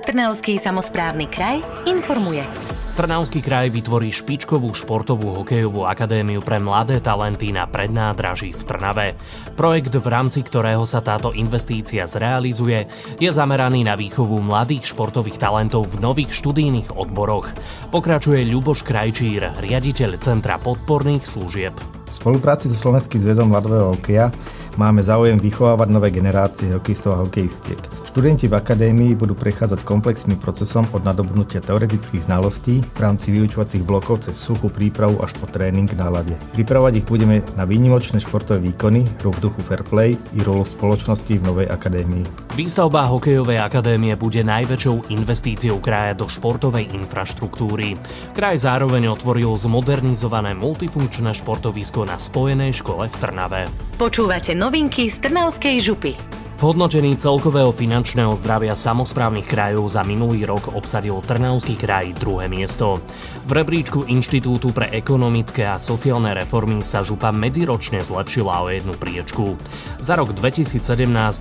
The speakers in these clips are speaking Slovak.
Trnavský samozprávny kraj informuje. Trnavský kraj vytvorí špičkovú športovú hokejovú akadémiu pre mladé talenty na prednádraží v Trnave. Projekt, v rámci ktorého sa táto investícia zrealizuje, je zameraný na výchovu mladých športových talentov v nových študijných odboroch. Pokračuje Ľuboš Krajčír, riaditeľ Centra podporných služieb. V spolupráci so Slovenským zväzom mladého hokeja máme záujem vychovávať nové generácie hokejistov a hokejistiek. Študenti v akadémii budú prechádzať komplexným procesom od nadobudnutia teoretických znalostí v rámci vyučovacích blokov cez suchú prípravu až po tréning na lade. Pripravovať ich budeme na výnimočné športové výkony, hru v duchu fair play i rolu spoločnosti v novej akadémii. Výstavba hokejovej akadémie bude najväčšou investíciou kraja do športovej infraštruktúry. Kraj zároveň otvoril zmodernizované multifunkčné športovisko na Spojenej škole v Trnave. Počúvate novinky z Trnavskej župy. V hodnotení celkového finančného zdravia samozprávnych krajov za minulý rok obsadil Trnavský kraj druhé miesto. V rebríčku Inštitútu pre ekonomické a sociálne reformy sa župa medziročne zlepšila o jednu priečku. Za rok 2017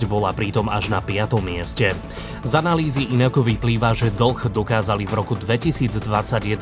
bola pritom až na 5. mieste. Z analýzy inako vyplýva, že dlh dokázali v roku 2021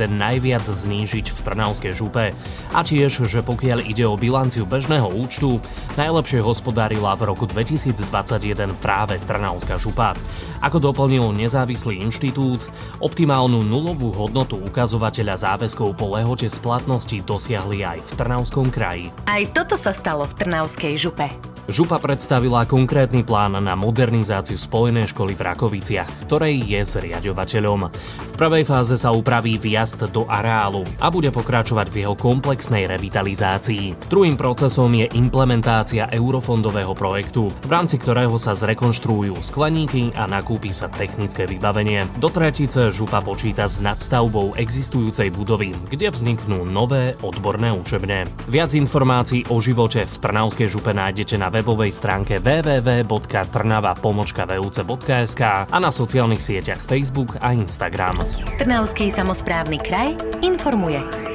najviac znížiť v Trnavskej župe a tiež, že pokiaľ ide o bilanciu bežného účtu, najlepšie hospodárila v roku 2021 práve Trnavská župa. Ako doplnil nezávislý inštitút, optimálnu nulovú hodnotu ukazovateľa záväzkov po lehote splatnosti dosiahli aj v Trnavskom kraji. Aj toto sa stalo v Trnavskej župe. Župa predstavila konkrétny plán na modernizáciu spojenej školy v Rakoviciach, ktorej je zriaďovateľom. V prvej fáze sa upraví vjazd do areálu a bude pokračovať v jeho komplexnej revitalizácii. Druhým procesom je implementácia eurofondového projektu, v rámci sa zrekonštruujú skleníky a nakúpi sa technické vybavenie. Do tretice župa počíta s nadstavbou existujúcej budovy, kde vzniknú nové odborné učebne. Viac informácií o živote v Trnavskej župe nájdete na webovej stránke www.trnava.vuc.sk a na sociálnych sieťach Facebook a Instagram. Trnavský samozprávny kraj informuje.